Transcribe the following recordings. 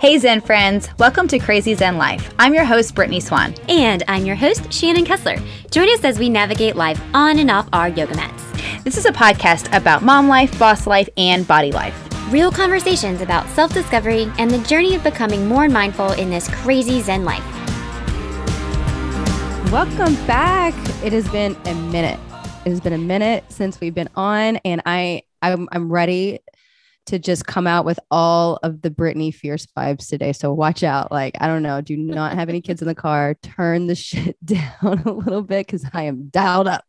Hey, Zen friends. Welcome to Crazy Zen Life. I'm your host, Brittany Swan. And I'm your host, Shannon Kessler. Join us as we navigate life on and off our yoga mats. This is a podcast about mom life, boss life, and body life. Real conversations about self discovery and the journey of becoming more mindful in this crazy Zen life. Welcome back. It has been a minute. It has been a minute since we've been on, and I I'm, I'm ready to just come out with all of the Brittany fierce vibes today. So watch out. Like, I don't know, do not have any kids in the car. Turn the shit down a little bit because I am dialed up.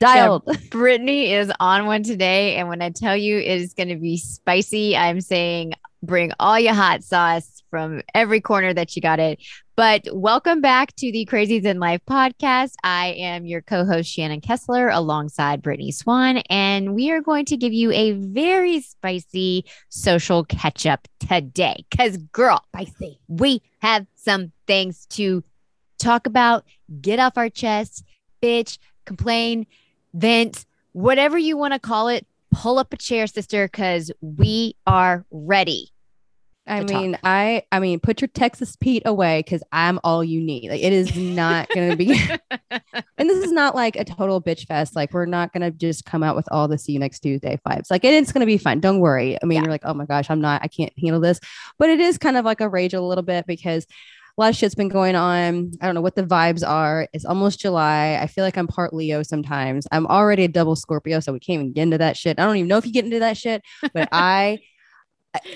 Dialed. Yeah, Brittany is on one today. And when I tell you it is going to be spicy, I'm saying bring all your hot sauce from every corner that you got it. But welcome back to the Crazy Zen Life podcast. I am your co host, Shannon Kessler, alongside Brittany Swan, and we are going to give you a very spicy social catch up today. Because, girl, spicy. we have some things to talk about, get off our chest, bitch, complain, vent, whatever you want to call it. Pull up a chair, sister, because we are ready. I mean. I I mean, put your Texas Pete away because I'm all you need. Like it is not gonna be and this is not like a total bitch fest. Like we're not gonna just come out with all the see you next Tuesday vibes. Like it is gonna be fun. Don't worry. I mean, yeah. you're like, oh my gosh, I'm not, I can't handle this. But it is kind of like a rage a little bit because a lot of shit's been going on. I don't know what the vibes are. It's almost July. I feel like I'm part Leo sometimes. I'm already a double Scorpio, so we can't even get into that shit. I don't even know if you get into that shit, but I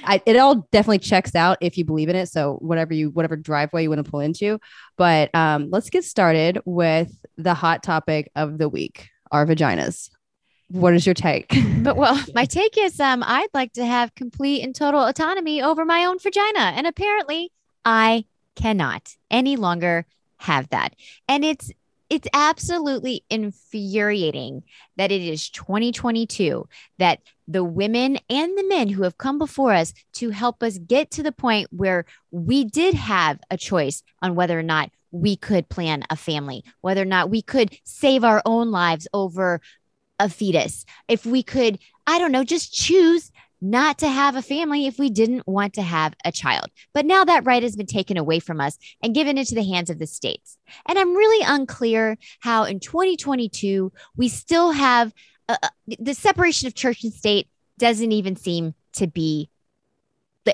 I, it all definitely checks out if you believe in it. So whatever you, whatever driveway you want to pull into. But um, let's get started with the hot topic of the week: our vaginas. What is your take? But well, my take is um, I'd like to have complete and total autonomy over my own vagina, and apparently I cannot any longer have that. And it's it's absolutely infuriating that it is 2022 that the women and the men who have come before us to help us get to the point where we did have a choice on whether or not we could plan a family, whether or not we could save our own lives over a fetus, if we could, I don't know, just choose not to have a family if we didn't want to have a child. But now that right has been taken away from us and given into the hands of the states. And I'm really unclear how in 2022 we still have uh, uh, the separation of church and state doesn't even seem to be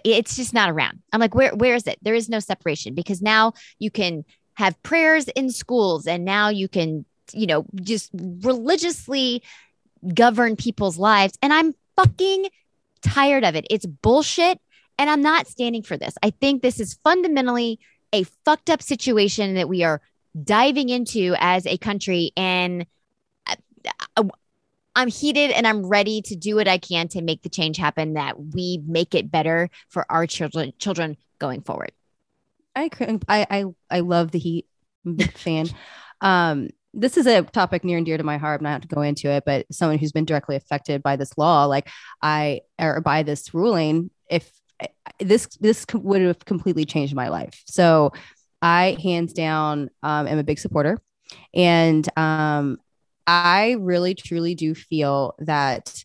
it's just not around. I'm like where where is it? There is no separation because now you can have prayers in schools and now you can you know just religiously govern people's lives and I'm fucking tired of it. It's bullshit. And I'm not standing for this. I think this is fundamentally a fucked up situation that we are diving into as a country. And uh, I'm heated and I'm ready to do what I can to make the change happen that we make it better for our children children going forward. I I I, I love the heat. fan. Um, this is a topic near and dear to my heart. I'm not to go into it, but someone who's been directly affected by this law, like I or by this ruling, if this this would have completely changed my life. So I hands down um, am a big supporter, and um, I really truly do feel that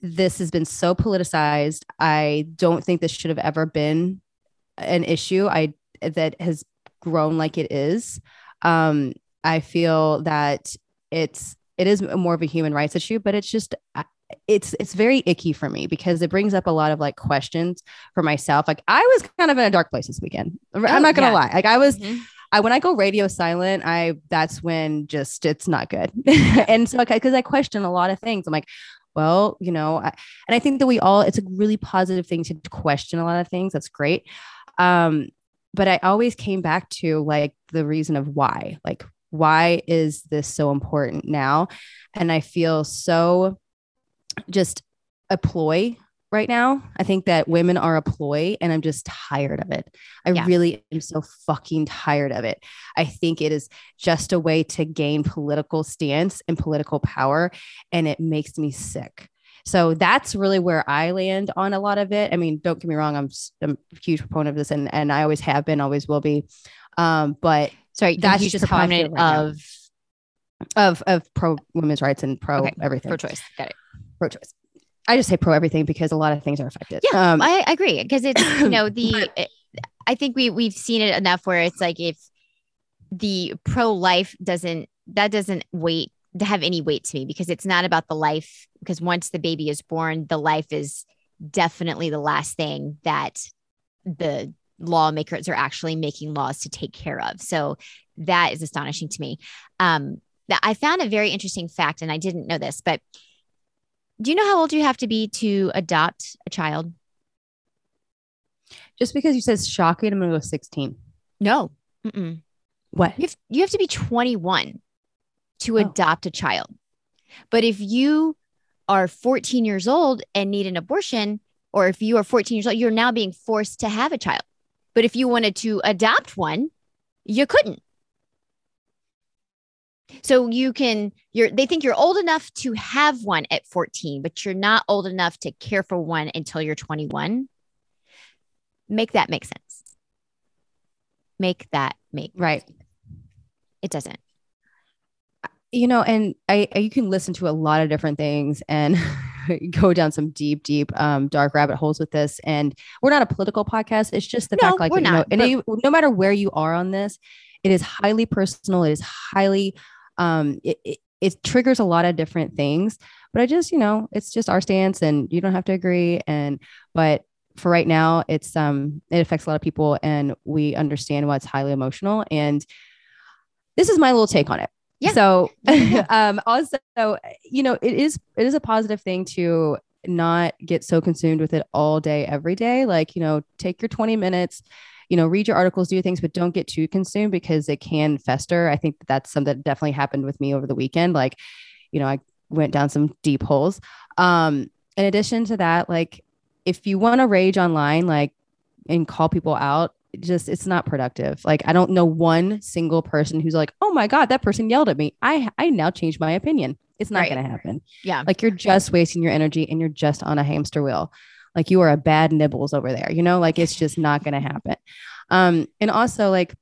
this has been so politicized. I don't think this should have ever been an issue. I that has grown like it is. Um, I feel that it's it is more of a human rights issue, but it's just it's it's very icky for me because it brings up a lot of like questions for myself. Like I was kind of in a dark place this weekend. I'm oh, not gonna yeah. lie. Like I was. Mm-hmm. I when I go radio silent, I that's when just it's not good. and so okay, because I question a lot of things. I'm like, well, you know, I, and I think that we all it's a really positive thing to question a lot of things. That's great. Um, but I always came back to like the reason of why. Like, why is this so important now? And I feel so just a ploy right now. I think that women are a ploy and I'm just tired of it. I yeah. really am so fucking tired of it. I think it is just a way to gain political stance and political power and it makes me sick. So that's really where I land on a lot of it. I mean, don't get me wrong, I'm, I'm a huge proponent of this and, and I always have been, always will be. Um, but Sorry, that's just proponent right of of of pro women's rights and pro okay. everything. Pro choice. Got it. Pro choice. I just say pro everything because a lot of things are affected. Yeah, Um, I, I agree because it's you know the I think we we've seen it enough where it's like if the pro life doesn't that doesn't weight to have any weight to me because it's not about the life because once the baby is born the life is definitely the last thing that the lawmakers are actually making laws to take care of so that is astonishing to me um that i found a very interesting fact and i didn't know this but do you know how old you have to be to adopt a child just because you said shocking, I'm gonna go 16. no Mm-mm. What? You have, you have to be 21 to Oh. adopt a child. But if you are 14 years old and need an abortion, or if you are 14 years old, you're now being forced to have a child. But if you wanted to adopt one, you couldn't. So you can, you're, they think you're old enough to have one at 14, but you're not old enough to care for one until you're 21. Make that make sense. Make that make Right. it doesn't. you know and I, I you can listen to a lot of different things and go down some deep deep um dark rabbit holes with this. And we're not a political podcast. It's just the No, fact like we're you know not, and you, no matter where you are on this it is highly personal. It is highly um it, it, it triggers a lot of different things. But i just you know it's just our stance and you don't have to agree. And but for right now it's um it affects a lot of people and we understand why it's highly emotional. And this is my little take on it Yeah. so um also you know it is it is a positive thing to not get so consumed with it all day every day. Like you know take your 20 minutes you know read your articles do things but don't get too consumed because it can fester. I think that that's something that definitely happened with me over the weekend. Like you know i went down some deep holes. Um in addition to that like if you want to rage online like and call people out just it's not productive. Like i don't know one single person who's like oh my god that person yelled at me. I i now change my opinion. It's not Right. going to happen. Yeah. like you're just wasting your energy and you're just on a hamster wheel. Like you are a bad nibbles over there you know? Like it's just not going to happen. Um and also like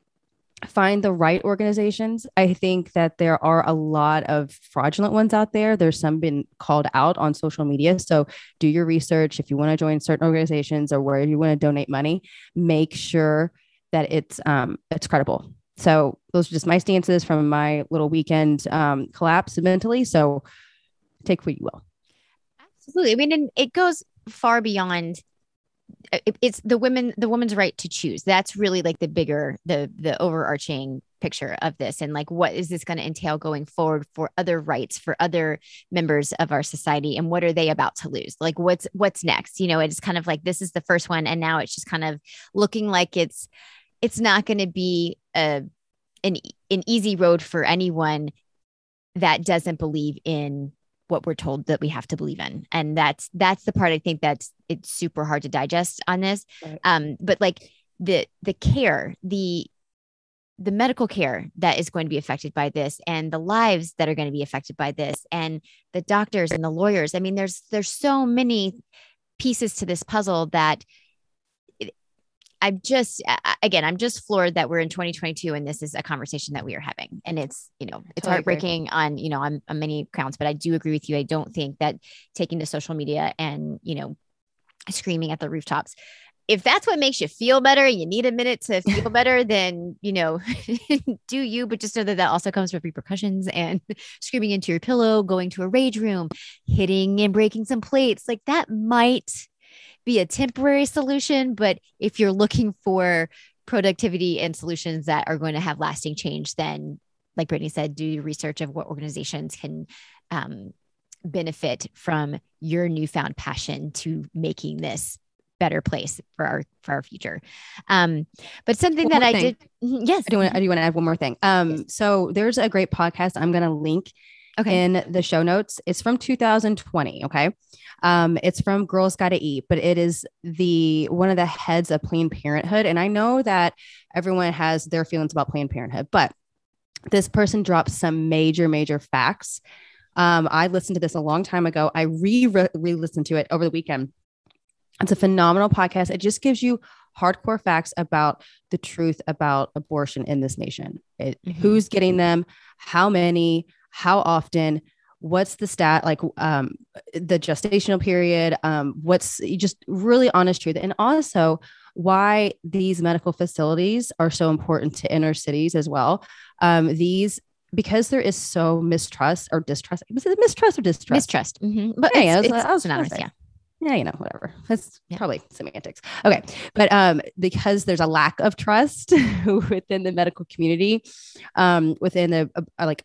find the right organizations. I think that there are a lot of fraudulent ones out there. There's some been called out on social media. So do your research. If you want to join certain organizations or where you want to donate money make sure that it's um it's credible. So those are just my stances from my little weekend um collapse mentally. So take what you will. Absolutely. I mean, and it goes far beyond. Uh, it- It's the women, the woman's right to choose. That's really like the bigger, the the overarching picture of this, and like what is this going to entail going forward for other rights for other members of our society, and what are they about to lose? Like what's what's next? You know, it's kind of like this is the first one, and now it's just kind of looking like it's it's not going to be a an an easy road for anyone that doesn't believe in what we're told that we have to believe in. And that's that's the part i think that's it's super hard to digest on this. Right. um but like the the care the the medical care that is going to be affected by this and the lives that are going to be affected by this and the doctors and the lawyers. I mean there's there's so many pieces to this puzzle that i'm just again i'm just floored that we're in 2022 and this is a conversation that we are having and it's you know it's Totally agree. heartbreaking on you know on, on many counts but i do agree with you i don't think that taking to social media and you know screaming at the rooftops if that's what makes you feel better and you need a minute to feel better then you know do you but just know that that also comes with repercussions and screaming into your pillow going to a rage room hitting and breaking some plates like that might be a temporary solution but if you're looking for productivity and solutions that are going to have lasting change then like brittany said do your research of what organizations can um, benefit from your newfound passion to making this better place for our for our future um but something One that i thing. did Mhm, yes I do want I do want to add one more thing. Um, so there's a great podcast I'm going to link okay in the show notes. It's from 2020. Okay. Um, it's from Girls Gotta Eat, but it is the one of the heads of Planned Parenthood. And I know that everyone has their feelings about Planned Parenthood, but this person drops some major, major facts. Um, I listened to this a long time ago. I re re listened to it over the weekend. It's a phenomenal podcast. It just gives you hardcore facts about the truth about abortion in this nation. It, Mhm. Who's getting them? How many? How often? What's the stat? Like, um, the gestational period, um, what's just really honest truth, and also why these medical facilities are so important to inner cities as well. Um, these because there is so mistrust or distrust. Was it mistrust or distrust? Mistrust. Mm-hmm. But Yeah, yeah, yeah, it's, I was it's synonymous. Yeah. yeah, you know, whatever. That's Yeah. probably semantics. Okay. But um, because there's a lack of trust within the medical community, um, within the uh, like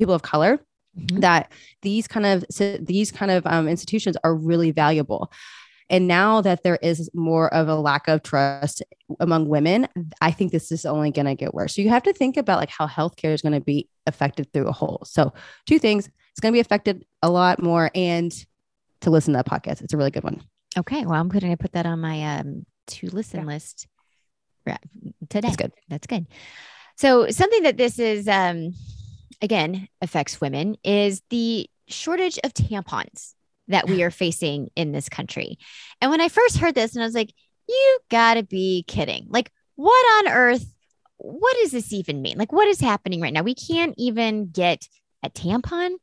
people of color, Mhm. that these kind of these kind of um, institutions are really valuable. And now that there is more of a lack of trust among women, I think this is only going to get worse. So you have to think about like how healthcare is going to be affected through a whole. So two things: it's going to be affected a lot more, and to listen to that podcast, it's a really good one. Okay. Well, I'm going to put that on my um, to listen Yeah. list today. That's good. That's good. So something that this is um, again affects women is the shortage of tampons that we are facing in this country. And when I first heard this, and I was like, "You got to be kidding! Like, what on earth? What does this even mean? Like, what is happening right now? We can't even get a tampon."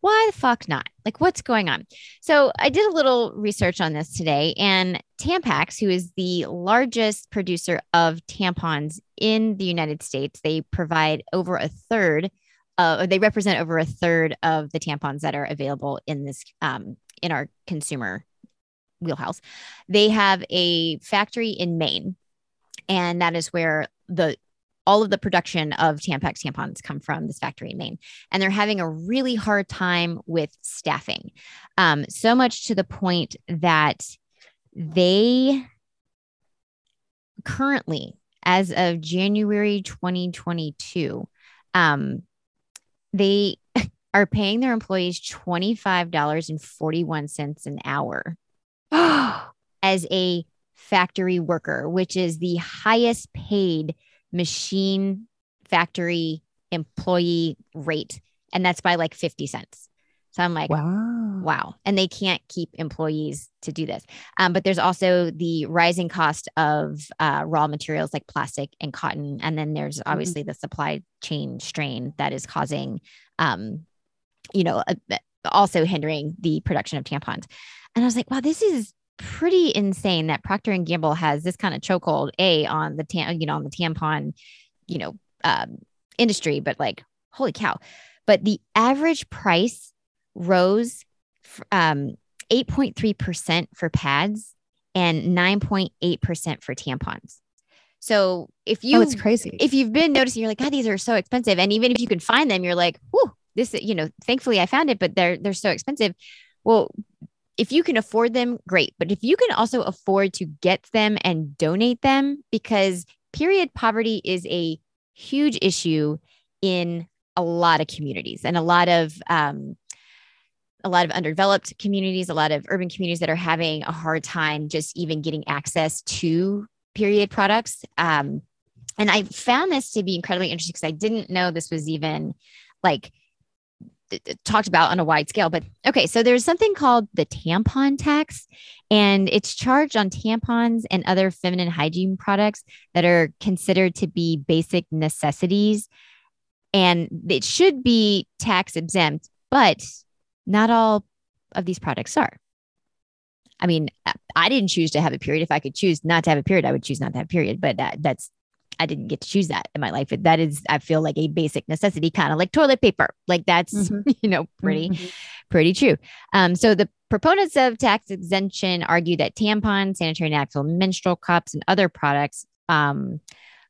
Why the fuck not? Like, what's going on? So, I did a little research on this today, and Tampax, who is the largest producer of tampons in the United States, they provide over a third, uh, they represent over a third of the tampons that are available in this um, in our consumer wheelhouse. They have a factory in Maine, and that is where the all of the production of Tampax tampons come from this factory in Maine, and they're having a really hard time with staffing, um, so much to the point that they currently, as of January 2022, um, they are paying their employees $25.41 an hour as a factory worker, which is the highest paid machine factory employee rate. And that's by like 50 cents. So I'm like, wow. wow. And they can't keep employees to do this. Um, but there's also the rising cost of uh, raw materials like plastic and cotton. And then there's obviously the supply chain strain that is causing, um, you know, uh, also hindering the production of tampons. And I was like, wow, this is pretty insane that Procter and Gamble has this kind of chokehold, a on the tam, you know, on the tampon, you know, um, industry, but like, holy cow! But the average price rose um, 8.3% for pads and 9.8% for tampons. So if you oh, it's crazy. if you've been noticing, you're like, God, these are so expensive. And even if you can find them, you're like, whew, this, you know, thankfully I found it, but they're they're so expensive. Well, if you can afford them, great. But if you can also afford to get them and donate them, because period poverty is a huge issue in a lot of communities and a lot of um, a lot of underdeveloped communities, a lot of urban communities that are having a hard time just even getting access to period products. Um, and I found this to be incredibly interesting because I didn't know this was even like talked about on a wide scale. But okay, so there's something called the tampon tax, and it's charged on tampons and other feminine hygiene products that are considered to be basic necessities. And it should be tax exempt, but not all of these products are. I mean, I- didn't choose to have a period. If I could choose not to have a period, I would choose not to have a period. But that, that's, I didn't get to choose that in my life. That is, I feel like a basic necessity, kind of like toilet paper. Like that's, Mhm. you know, pretty, Mhm. pretty true. Um, so the proponents of tax exemption argue that tampons, sanitary napkins, menstrual cups, and other products um,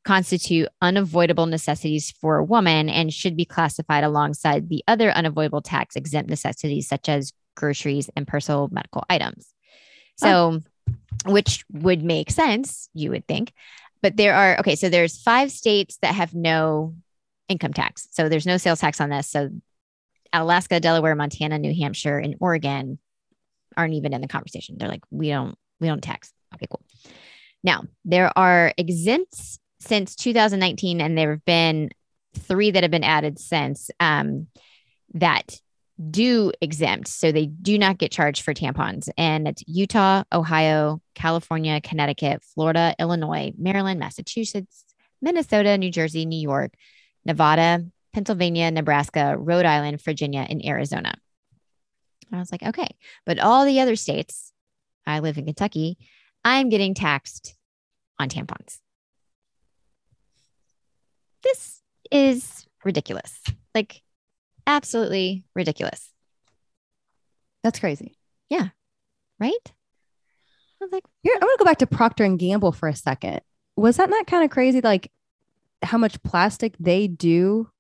constitute unavoidable necessities for a woman and should be classified alongside the other unavoidable tax exempt necessities such as groceries and personal medical items. So, which would make sense, you would think. But there are okay, so there's five states that have no income tax. So there's no sales tax on this. So Alaska, Delaware, Montana, New Hampshire, and Oregon aren't even in the conversation. They're like, we don't, we don't tax. Okay, cool. Now there are exempts since 2019, and there have been three that have been added since um, that do exempt. So they do not get charged for tampons. And it's Utah, Ohio, California, Connecticut, Florida, Illinois, Maryland, Massachusetts, Minnesota, New Jersey, New York, Nevada, Pennsylvania, Nebraska, Rhode Island, Virginia, and Arizona. I was like, okay. But all the other states, I live in Kentucky, I'm getting taxed on tampons. This is ridiculous. Like, absolutely ridiculous. That's crazy. Yeah. Right? I was like, Here, I want to go back to Procter and Gamble for a second. Was that not kind of crazy? Like how much plastic they do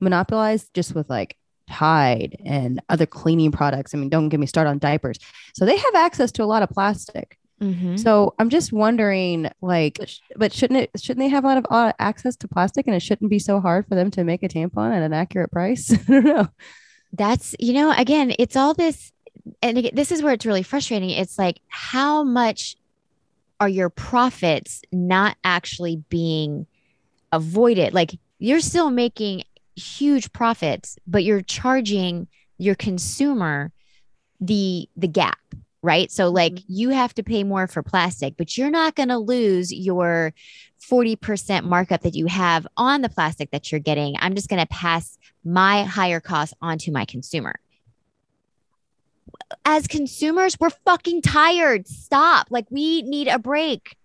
monopolize just with like Tide and other cleaning products. I mean, don't get me started on diapers. So they have access to a lot of plastic. Mhm. So I'm just wondering, like, but shouldn't it? Shouldn't they have a lot of uh, access to plastic, and it shouldn't be so hard for them to make a tampon at an accurate price? I don't know. that's you know again it's all this and again, this is where it's really frustrating it's like how much are your profits not actually being avoided like you're still making huge profits but you're charging your consumer the the gap right? So like mm-hmm. you have to pay more for plastic but you're not going to lose your 40% markup that you have on the plastic that you're getting. I'm just going to pass my higher cost onto my consumer. As consumers we're fucking tired. Stop. Like we need a break.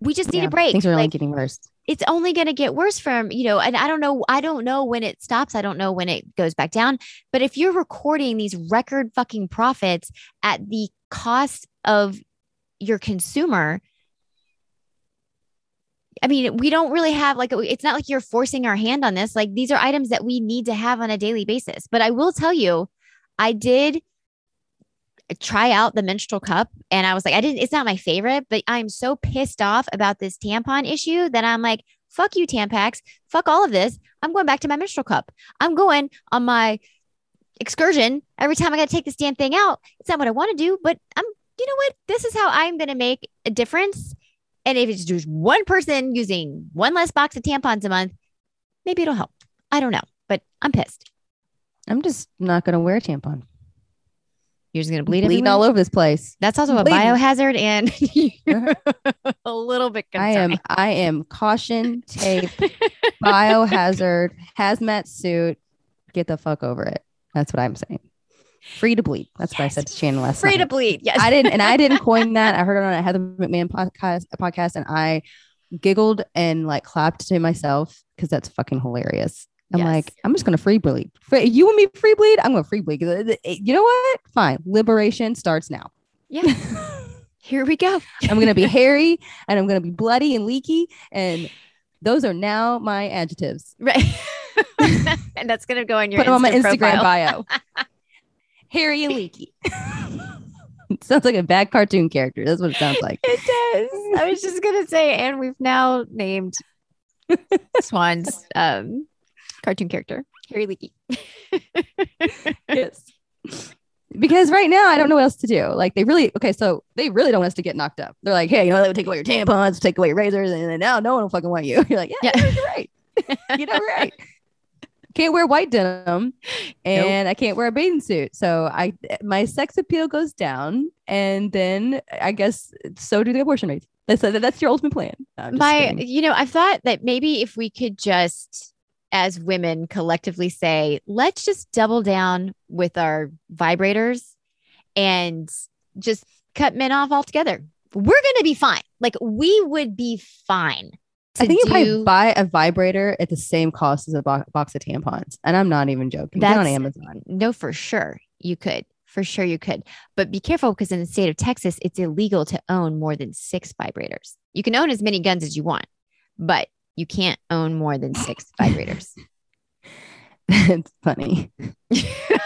We just need Yeah, a break. Things are only like getting worse. It's only going to get worse from you know and i don't know i don't know when it stops i don't know when it goes back down but if you're recording these record fucking profits at the cost of your consumer i mean we don't really have like it's not like you're forcing our hand on this like these are items that we need to have on a daily basis but i will tell you i did try out the menstrual cup and I was like, I didn't, it's not my favorite, but I'm so pissed off about this tampon issue that I'm like, fuck you, Tampax. Fuck all of this. I'm going back to my menstrual cup. I'm going on my excursion every time I got to take this damn thing out. It's not what I want to do, but I'm, you know what? This is how I'm going to make a difference. And if it's just one person using one less box of tampons a month, maybe it'll help. I don't know, but I'm pissed. I'm just not going to wear tampon. You're just going to bleed Bleeding everywhere? all over this place. That's also a biohazard and a little bit I am. I am caution tape, biohazard, hazmat suit. Get the fuck over it. That's what I'm saying. Free to bleed. That's what I said to Shannon last Free to bleed. Yes. I didn't, and I didn't coin that. I heard it on a Heather McMahan podcast, podcast, and I giggled and like clapped to myself because that's fucking hilarious. I'm Yes. like, I'm just gonna free bleed. You want me free bleed? I'm gonna free bleed. it- it- You know what? Fine. Liberation starts now. Yeah. Here we go. I'm gonna be hairy and I'm gonna be bloody and leaky, and those are now my adjectives. Right. and that's going to go on your Put them on my Instagram bio. hairy and leaky. it sounds like a bad cartoon character. That's what it sounds like. It does. I was just going to say, and we've now named Swan's um, cartoon character, Harry Leaky. yes. Because right now I don't know what else to do. Like they really okay, so they really don't want us to get knocked up. They're like, hey, you know, they would take away your tampons, take away your razors, and then now no one will fucking want you. You're like, yeah, Yeah. you're right. you know, right. Can't wear white denim, and I can't wear a bathing suit. So I, my sex appeal goes down, and then I guess so do the abortion rates. That's that's your ultimate plan. No, My, kidding. you know, I thought that maybe if we could just, as women, collectively say, let's just double down with our vibrators and just cut men off altogether. We're going to be fine. Like we would be fine. I think you do, probably buy a vibrator at the same cost as a bo- box of tampons, and I'm not even joking. Get on Amazon. no, for sure you could. For sure you could. But be careful because in the state of Texas, it's illegal to own more than six vibrators. You can own as many guns as you want, but you can't own more than six vibrators. It's funny.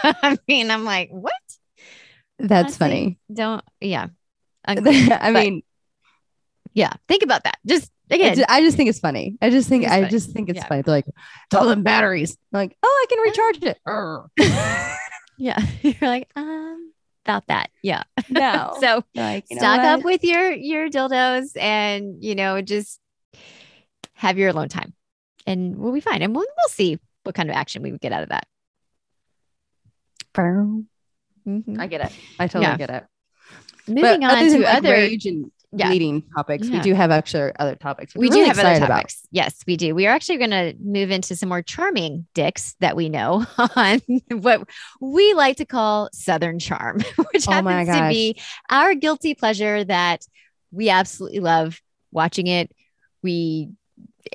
I mean, I'm like, what? That's Honestly, funny. Don't, yeah. I mean, yeah. Think about that. Just I again, I just think it's funny. I just think I funny. just think it's Yeah. funny. They're like, it's all them batteries. I'm like, oh, I can recharge it. Yeah. You're like, um, about that. Yeah. no. So like, stock up with your your dildos and you know just have your alone time and we'll be fine and we'll, we'll see what kind of action we would get out of that I Mhm. get it. I totally Yeah. get it. moving but on to like, other rage and Yeah. leading topics. We do have actually other topics. we we're do really have other excited about. topics. Yes, we do. We are actually going to move into some more charming dicks that we know on what we like to call Southern charm, which Oh my happens to be our guilty pleasure that we absolutely love watching it. We,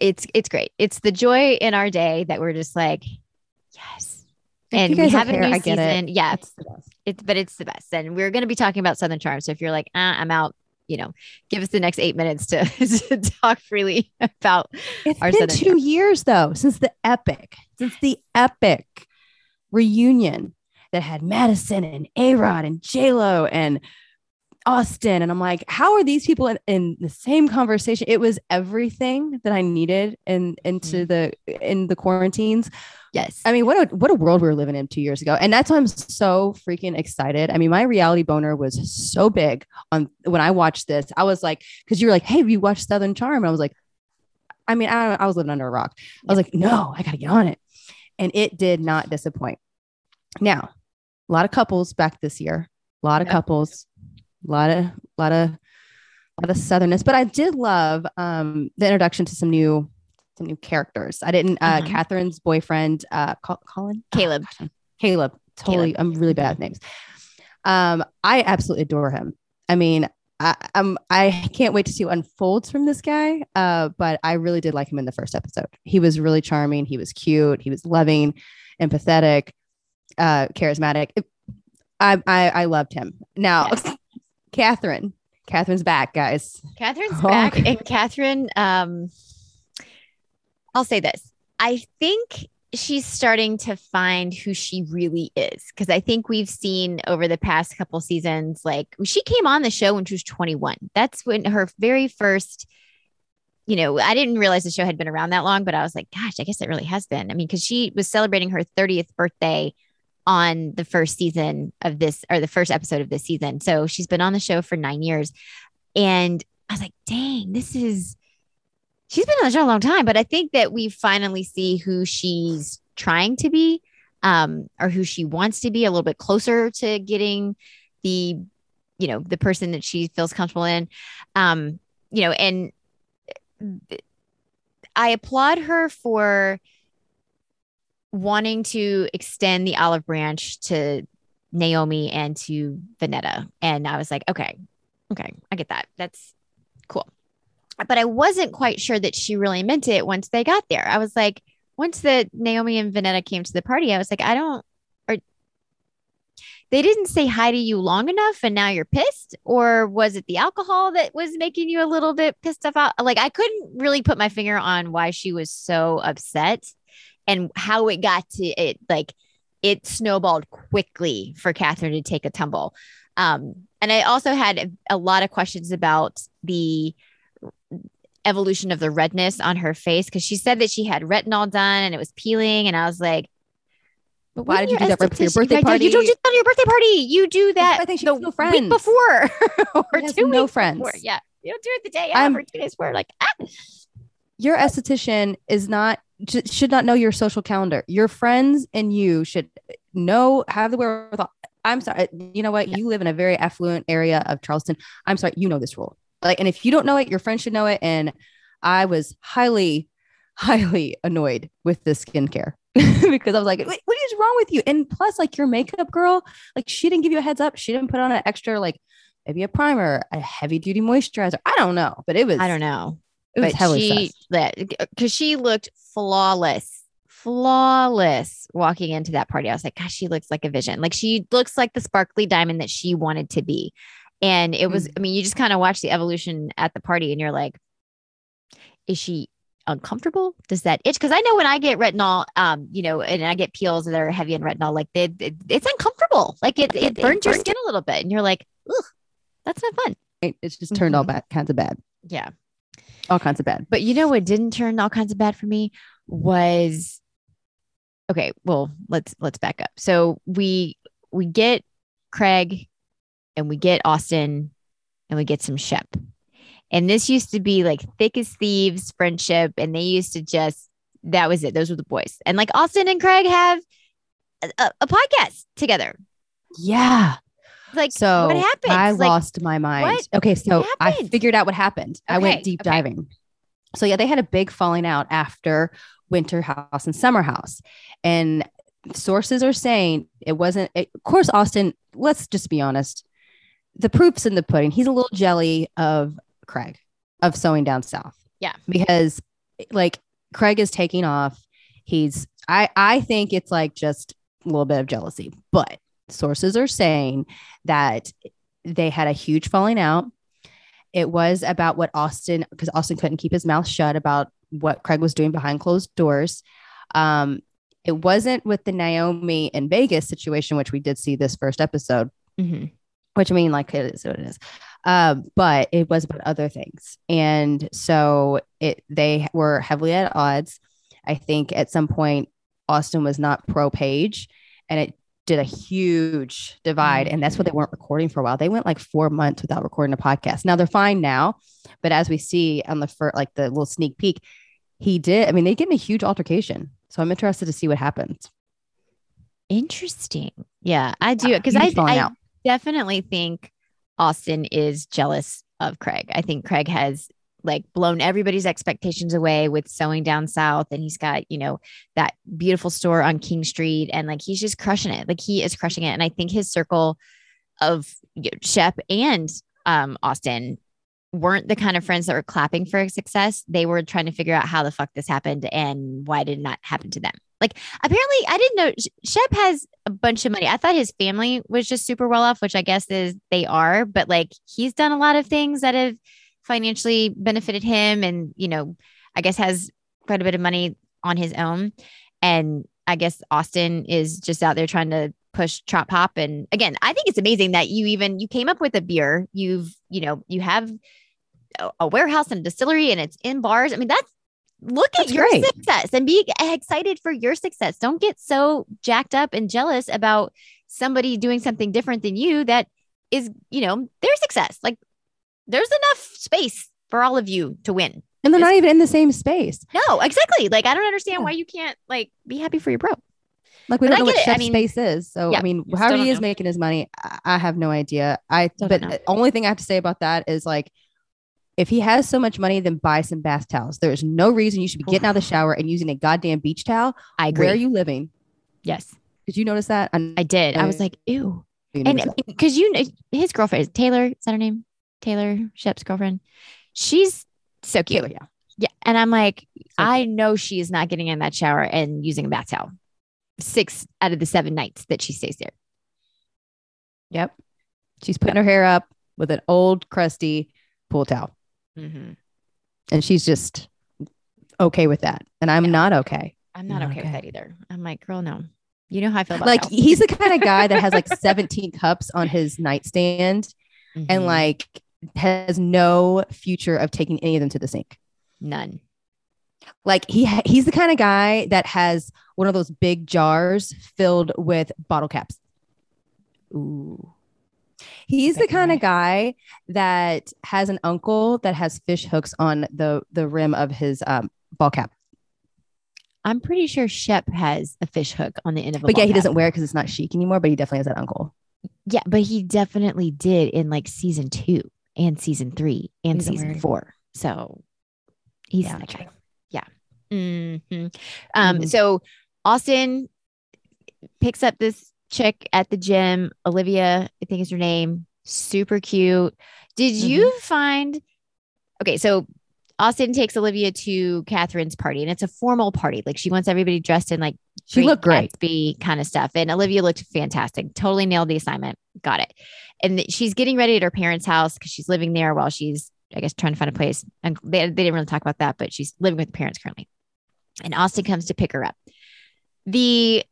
it's it's great. It's the joy in our day that we're just like, yes. If And we have a new get it. season. Yeah, It's the best. it's but it's the best. And we're going to be talking about Southern Charm. So if you're like, ah, I'm out, you know, give us the next eight minutes to, to talk freely about. It's Our been Southern two years though since the epic, since the epic reunion that had Madison and A Rod and J Lo and Austin. And I'm like, how are these people in, in the same conversation? It was everything that I needed in into mm. the in the quarantines. Yes. I mean, what a what a world we were living in two years ago, and that's why I'm so freaking excited. I mean, my reality boner was so big on when I watched this. I was like, because you were like, "Hey, have you watched Southern Charm?" And I was like, I mean, I, I was living under a rock. I was like, "No, I got to get on it," and it did not disappoint. Now, a lot of couples back this year, a lot of couples, a lot of, lot of, lot of southernness. But I did love um, the introduction to some new some new characters. I didn't. Uh, Mhm. Kathryn's boyfriend, uh, Col- Colin, Oh, Caleb. gosh, Caleb. Totally, I'm really bad at names. Um, I absolutely adore him. I mean, I, I'm I can't wait to see what unfolds from this guy. Uh, but I really did like him in the first episode. He was really charming. He was cute. He was loving, empathetic, uh, charismatic. It- I, I I loved him. Now, Yes. Kathryn. Kathryn's back, guys. Kathryn's Oh. back. And Kathryn, um, I'll say this. I think she's starting to find who she really is. Cause I think we've seen over the past couple seasons, like she came on the show when she was 21. That's when her very first, you know, I didn't realize the show had been around that long, but I was like, gosh, I guess it really has been. I mean, because she was celebrating her 30th birthday on the first season of this or the first episode of this season. So she's been on the show for nine years. And I was like, dang, this is she's been on the show a long time, but I think that we finally see who she's trying to be, um, or who she wants to be a little bit closer to getting the, you know, the person that she feels comfortable in. Um, you know, and I applaud her for wanting to extend the olive branch to Naomie and to Venita. And I was like, okay, okay, I get that. That's cool. But I wasn't quite sure that she really meant it once they got there. I was like, once the Naomie and Venita came to the party, I was like, I don't, or they didn't say hi to you long enough and now you're pissed? Or was it the alcohol that was making you a little bit pissed off? Like, I couldn't really put my finger on why she was so upset and how it got to it. Like, it snowballed quickly for Kathryn to take a tumble. Um, and I also had a lot of questions about the evolution of the redness on her face because she said that she had retinol done and it was peeling. And I was like, but Why did you do that right before your birthday yeah, You don't party? do that on your birthday party. You do that I think she the no week friends. before or two no weeks friends. before. Yeah. You don't do it the day I'm- of two days before. Like, ah. Your esthetician is not should not know your social calendar. Your friends and you should know have the wherewithal. I'm sorry. You know what? Yeah. You live in a very affluent area of Charleston. I'm sorry. You know this rule. Like, and if you don't know it, your friends should know it. And I was highly, highly annoyed with the skincare because I was like, "Wait, what is wrong with you? And plus, like your makeup girl, like she didn't give you a heads up. She didn't put on an extra, like maybe a primer, a heavy duty moisturizer. I don't know, but it was, I don't know. It was but she that because she looked flawless flawless walking into that party. I was like gosh she looks like a vision. Like she looks like the sparkly diamond that she wanted to be. And it was i mean you just kind of watch the evolution at the party and you're like is she uncomfortable? Does that itch? Because i know when i get retinol um you know and i get peels that are heavy in retinol like they, it, it's uncomfortable. Like it, it burns your skin a little bit and you're like ugh that's not fun. It's just turned all Mhm. bad kinds of bad. yeah All kinds of bad. But you know what didn't turn all kinds of bad for me was okay, well, let's let's back up. So we we get Craig and we get Austin and we get some Shep. And this used to be like thick as thieves friendship and they used to just that was it. Those were the boys. And like Austin and Craig have a, a, podcast together. Yeah. Like, So what happened? I Like, lost my mind. what Okay, so I figured out what happened. I went deep okay. diving. So yeah, they had a big falling out after Winter House and Summer House, and sources are saying it wasn't. It, of course, Austin. Let's just be honest. The proof's in the pudding. He's a little jelly of Craig of sewing down south. Yeah. because like Craig is taking off. He's. I I think it's like just a little bit of jealousy, but sources are saying that they had a huge falling out. It was about what Austin, because Austin couldn't keep his mouth shut about what Craig was doing behind closed doors. Um, it wasn't with the Naomie and Vegas situation, which we did see this first episode, mm-hmm. which I mean, like it is what it is. Um, but it was about other things. And so it they were heavily at odds. I think at some point Austin was not pro Paige and it did a huge divide. And that's what they weren't recording for a while. They went like four months without recording a podcast. Now they're fine now, but as we see on the first, like the little sneak peek, he did. I mean, they get in a huge altercation. So I'm interested to see what happens. Interesting. Yeah, I do ah, because huge I, I out. definitely think Austin is jealous of Craig. I think Craig has like blown everybody's expectations away with sewing down south and he's got you know that beautiful store on king street and like he's just crushing it. Like he is crushing it and i think his circle of you know, shep and um austin weren't the kind of friends that were clapping for success. They were trying to figure out how the fuck this happened and why did not happen to them. Like apparently i didn't know shep has a bunch of money. I thought his family was just super well off which i guess is they are but like he's done a lot of things that have financially benefited him and you know i guess has quite a bit of money on his own. And i guess austin is just out there trying to push trap hop and again i think it's amazing that you even you came up with a beer. You've you know you have a, a warehouse and a distillery and it's in bars. I mean that's look That's at your great. success and be excited for your success. Don't get so jacked up and jealous about somebody doing something different than you that is you know their success. Like there's enough space for all of you to win. And they're not even in the same space. No, exactly. Like I don't understand Yeah. why you can't like be happy for your bro. Like we But don't I know what it. I mean- space is. So Yeah, I mean, how he is know. making his money, I, have no idea. I but know. the only thing I have to say about that is like if he has so much money, then buy some bath towels. There is no reason you should be getting out of the shower and using a goddamn beach towel. I agree. Where are you living? yes, Did you notice that? I, I did. I was like, ew. And because you know his girlfriend is Taylor, is that her name? Taylor Shep's girlfriend. She's so cute. Taylor, yeah. Yeah. And I'm like, So I know she is not getting in that shower and using a bath towel. Six out of the seven nights that she stays there. Yep. She's putting her hair up with an old crusty pool towel. Mm-hmm. And she's just okay with that. And I'm Yeah. not okay. I'm not Not okay, okay. with that either. I'm like, girl, no. You know how I feel about Like he's the kind of guy that has like 17 cups on his nightstand and Mhm. like has no future of taking any of them to the sink. none. Like he ha- he's the kind of guy that has one of those big jars filled with bottle caps. Ooh. He's the kind of guy that has an uncle that has fish hooks on the the rim of his um, ball cap. I'm pretty sure Shep has a fish hook on the end of a But yeah, he cap. doesn't wear it because it's not chic anymore. But he definitely has that uncle. Yeah, but he definitely did in like season two and season three and season four. So he's Yeah, that guy. Yeah. Mhm. Um. Mhm. So Austin picks up this chick at the gym, Olivia, I think is her name. Super cute. Did you Mm-hmm. find? Okay, so Austin takes Olivia to Kathryn's party, and it's a formal party. Like she wants everybody dressed in like She looked great. Gatsby kind of stuff. And Olivia looked fantastic. Totally nailed the assignment. Got it. And she's getting ready at her parents' house because she's living there while she's, I guess, trying to find a place. And they, they didn't really talk about that, but she's living with her parents currently. And Austin comes to pick her up. The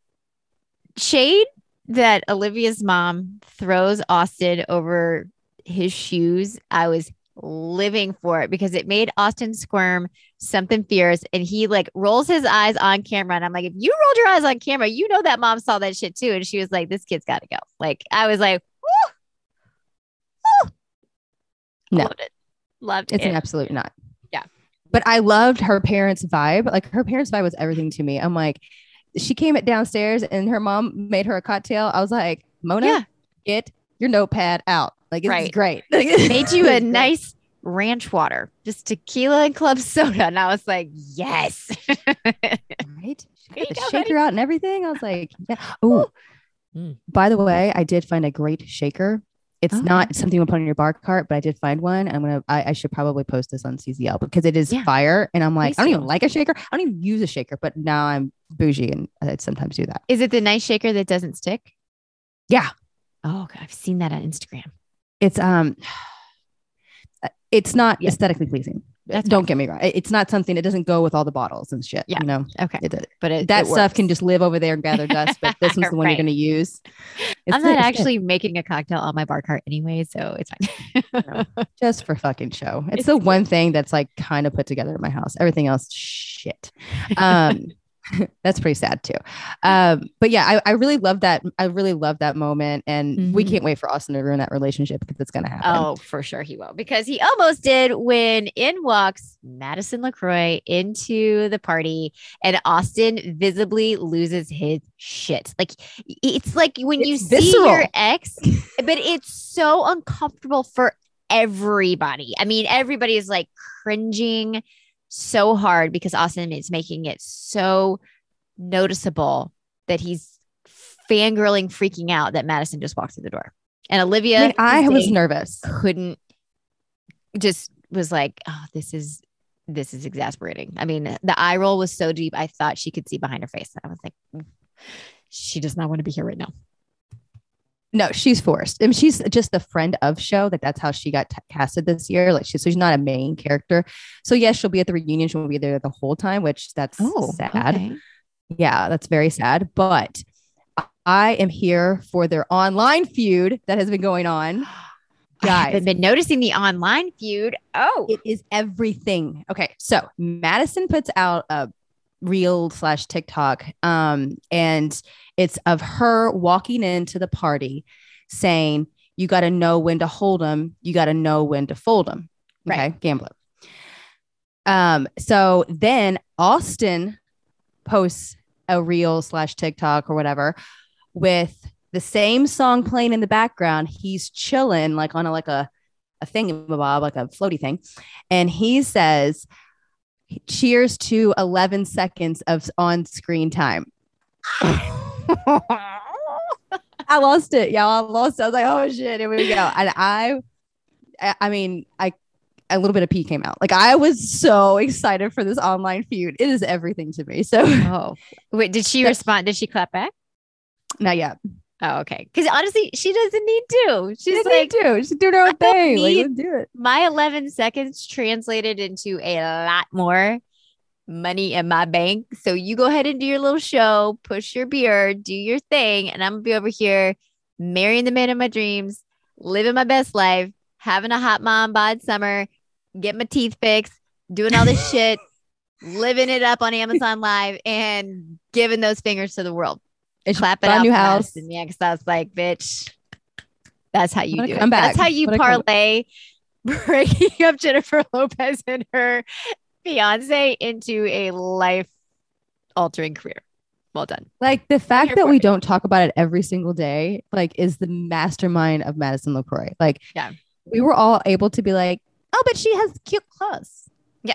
shade that Olivia's mom throws Austin over his shoes, I was living for it because it made Austin squirm something fierce and he like rolls his eyes on camera and I'm like if you rolled your eyes on camera you know that mom saw that shit too and she was like this kid's got to go like I was like Woo! Woo! No. loved it loved It's it It's an absolute not. Yeah. But I loved her parents' vibe. Like her parents' vibe was everything to me. I'm like, she came downstairs and her mom made her a cocktail. I was like, Mona, Yeah. get your notepad out. Like it's Right. great. Made you a great. nice ranch water, just tequila and club soda. And I was like, yes. right? She There got the go, shaker out and everything. I was like, yeah. Oh, Mm. by the way, I did find a great shaker. It's Oh. not something you put on your bar cart, but I did find one. I'm gonna. I, I should probably post this on CZL because it is Yeah. fire. And I'm like, Please I don't even like a shaker. I don't even use a shaker, but now I'm bougie and I sometimes do that. Is it the nice shaker that doesn't stick? Yeah. Oh, okay. I've seen that on Instagram. It's um, it's not Yeah. aesthetically pleasing. That's don't get me wrong. It's not something. It doesn't go with all the bottles and shit. Yeah. You know, Okay. it, But it, that it stuff can just live over there and gather dust. But this one's the one Right. you're going to use. It's I'm not actually making a cocktail on my bar cart anyway, so it's fine. just for fucking show. It's, It's the one thing that's like kind of put together in my house. Everything else, shit. Um, that's pretty sad too. Um, but yeah, I, I really love that. I really love that moment, and we Mhm. can't wait for Austin to ruin that relationship because it's gonna happen. Oh, for sure he will. Because he almost did when in walks Madison LeCroy into the party and Austin visibly loses his shit. Like it's like when you It's see your ex, but it's so uncomfortable for everybody. I mean, everybody is like cringing so hard because Austin is making it so noticeable that he's fangirling, freaking out that Madison just walked through the door. And Olivia, I mean, I was nervous. couldn't just was like oh this is this is exasperating i mean the eye roll was so deep i thought she could see behind her face i was like "Mm, she does not want to be here right now No, she's forced. I mean, she's just the friend of show. Like that's how she got t- casted this year. Like she, so she's not a main character. So yes, she'll be at the reunion. She'll be there the whole time, which that's Oh, sad. Yeah, that's very sad. But I am here for their online feud that has been going on. Guys. haven't been noticing the online feud oh It is everything. Okay, so Madison puts out a reel slash TikTok, um, and it's of her walking into the party saying, "You got to know when to hold them. You got to know when to fold them." Okay, Right. gambler. Um, so then Austin posts a reel slash TikTok or whatever with the same song playing in the background. He's chilling like on a like a a thingamabob, like a floaty thing. And he says, Cheers to 11 seconds of on screen time. I lost it. Y'all, I lost it. I was like, oh shit, here we go. And I, I, I mean, I, a little bit of pee came out. Like I was so excited for this online feud. It is everything to me. So oh wait did she respond did she clap back not yet. Oh okay because honestly she doesn't need to she's like. She's doing her own thing. Like, let's do it. my 11 seconds translated into a lot more money in my bank. So you go ahead and do your little show, push your beer, do your thing, and I'm gonna be over here marrying the man of my dreams, living my best life, having a hot mom bod summer, getting my teeth fixed, doing all this shit, living it up on Amazon Live, and giving those fingers to the world. And Clap it out new house. Madison. Yeah, because I was like, bitch, that's how you do it. comeback. That's how you What parlay breaking up Jennifer Lopez and her fiance into a life altering career. Well done. Like the fact that we it. don't talk about it every single day, like, is the mastermind of Madison LeCroy. Like, Yeah. we were all able to be like, oh, but she has cute clothes. Yeah.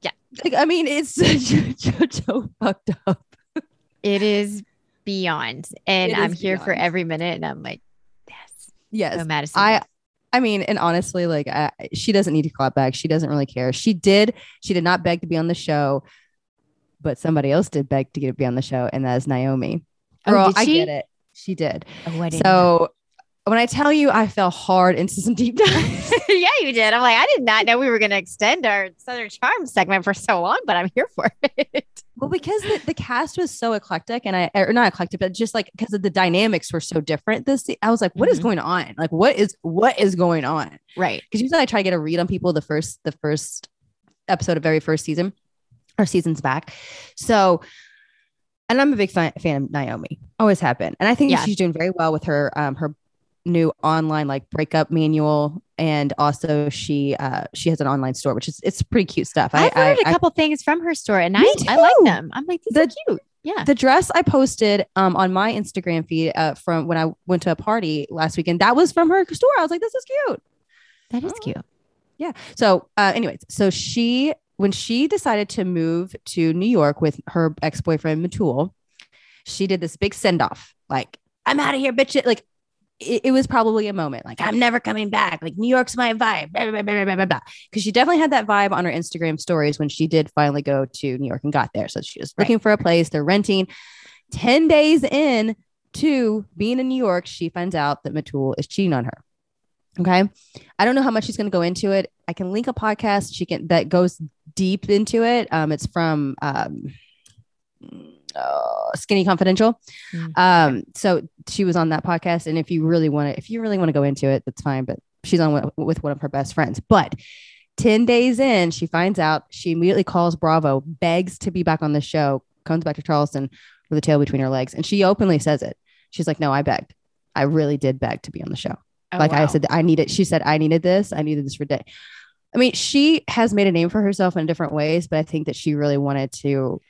Yeah. Like, I mean, it's so, so fucked up. It is beyond. And I'm here for every minute. And I'm like, yes. Yes. Madison. I- I mean, and honestly, like, I, she doesn't need to clap back. She doesn't really care. She did. She did not beg to be on the show, but somebody else did beg to get to be on the show, and that is Naomie. Oh, Girl, did I get it. She did. oh, didn't know. So when I tell you, I fell hard into some deep dives. yeah, you did. I'm like, I did not know we were going to extend our Southern Charm segment for so long, but I'm here for it. Well, because the, the cast was so eclectic, and I or not eclectic, but just like because of the dynamics were so different. This I was like, what is Mhm. going on? Like, what is what is going on? Right. Because usually I try to get a read on people the first the first episode of very first season or seasons back. So, and I'm a big fan, fan of Naomie. Always have been, and I think Yeah. she's doing very well with her um her new online like breakup manual and also she uh she has an online store which is it's pretty cute stuff I, I've ordered I, a I couple things from her store and I, I like them. I'm like, these The- are cute. Yeah. The dress I posted um, on my Instagram feed uh, from when I went to a party last weekend, that was from her store. I was like, this is cute. That is Oh. cute. Yeah. So, uh, anyways, so she, when she decided to move to New York with her ex boyfriend, Metul, she did this big send off. Like, I'm out of here, bitch. Like, it, it was probably a moment. Like, I'm never coming back. Like, New York's my vibe. Because she definitely had that vibe on her Instagram stories when she did finally go to New York and got there. So she was Right. looking for a place. They're renting. 10 days in to being in New York, she finds out that Metul is cheating on her. Okay. I don't know how much she's going to go into it. I can link a podcast she can that goes deep into it. Um, it's from um, uh, Skinny Confidential. Mm. Um, so she was on that podcast, and if you really want to, if you really want to go into it, that's fine. But she's on with, with one of her best friends. But ten days in, she finds out. She immediately calls Bravo, begs to be back on the show, comes back to Charleston with a tail between her legs, and she openly says it. She's like, "No, I begged. I really did beg to be on the show." Oh, like I said, I needed. She said, I needed this. I needed this for day. I mean, she has made a name for herself in different ways, but I think that she really wanted to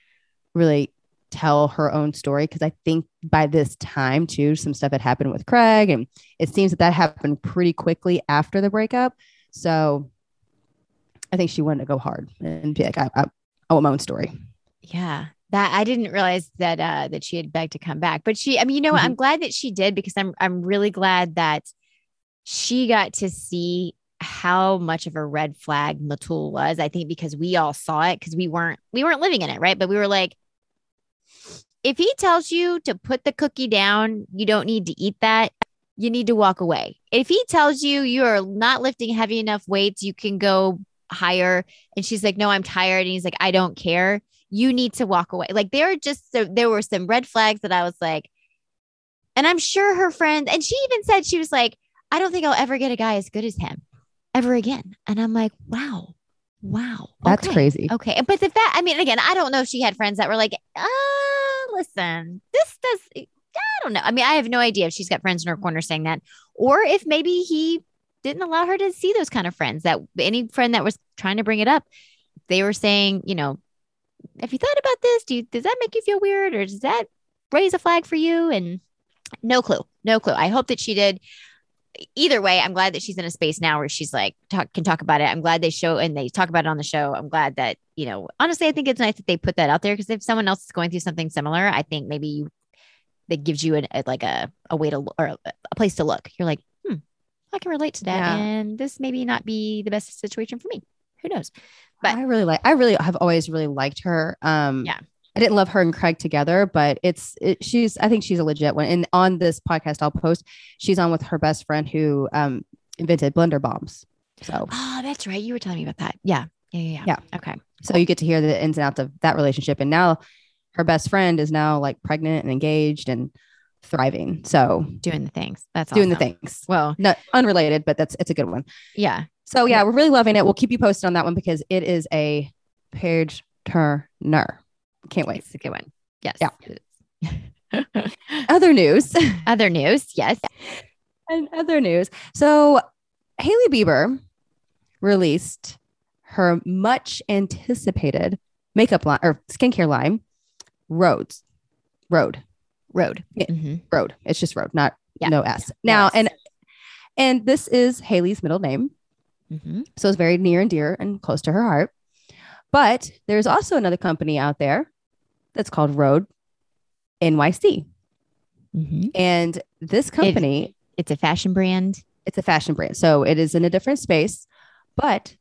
really tell her own story because I think by this time too, some stuff had happened with Craig, and it seems that that happened pretty quickly after the breakup. So I think she wanted to go hard and be like, I, I, I want my own story. Yeah. That I didn't realize that uh that she had begged to come back. But she I mean, you know? Mm-hmm. I'm glad that she did because I'm I'm really glad that she got to see how much of a red flag Metul was. I think because we all saw it because we weren't we weren't living in it, right? But we were like, if he tells you to put the cookie down, you don't need to eat that. You need to walk away. If he tells you you are not lifting heavy enough weights, you can go higher. And she's like, No, I'm tired. And he's like, I don't care. You need to walk away. Like there are just so there were some red flags that I was like, and I'm sure her friend, and she even said she was like, I don't think I'll ever get a guy as good as him ever again. And I'm like, wow, wow. That's okay. crazy. Okay. But the fact, I mean, again, I don't know if she had friends that were like, uh, listen, this does, I don't know. I mean, I have no idea if she's got friends in her corner saying that, or if maybe he didn't allow her to see those kind of friends that any friend that was trying to bring it up, they were saying, you know, have you thought about this? Do you, does that make you feel weird or does that raise a flag for you? And no clue, no clue. I hope that she did either way, I'm glad that she's in a space now where she's like talk, can talk about it. I'm glad they show and they talk about it on the show. I'm glad that you know. Honestly, I think it's nice that they put that out there because if someone else is going through something similar, I think maybe you that gives you an, a, like a a way to or a, a place to look. You're like, hmm, I can relate to that, Yeah. and this maybe not be the best situation for me. Who knows? But- I really like. I really have always really liked her. Um, Yeah. I didn't love her and Craig together, but it's it, she's. I think she's a legit one. And on this podcast, I'll post. She's on with her best friend who um invented blender bombs. So Oh, that's right. You were telling me about that. Yeah. Yeah. Yeah. Yeah. Okay. so you get to hear the ins and outs of that relationship. And now her best friend is now like pregnant and engaged and thriving. So Doing the things. That's doing the things. Well, Not unrelated, but that's it's a good one. yeah. So yeah, we're really loving it. We'll keep you posted on that one because it is a page turner. Can't wait. It's a good one. Yes. Yeah. Other news Other news. Yes. and other news. So Hailey Bieber released her much anticipated makeup line or skincare line, Rhodes. Rhode. Rhode. Yeah. Mhm. Rhode. It's just Rhode, not Yeah. no S. Now Yes. and and this is Hailey's middle name. Mhm. So it's very near and dear and close to her heart. But there's also another company out there that's called Rhode NYC. Mhm. And this company, It's a fashion brand. it's a fashion brand. So it is in a different space, but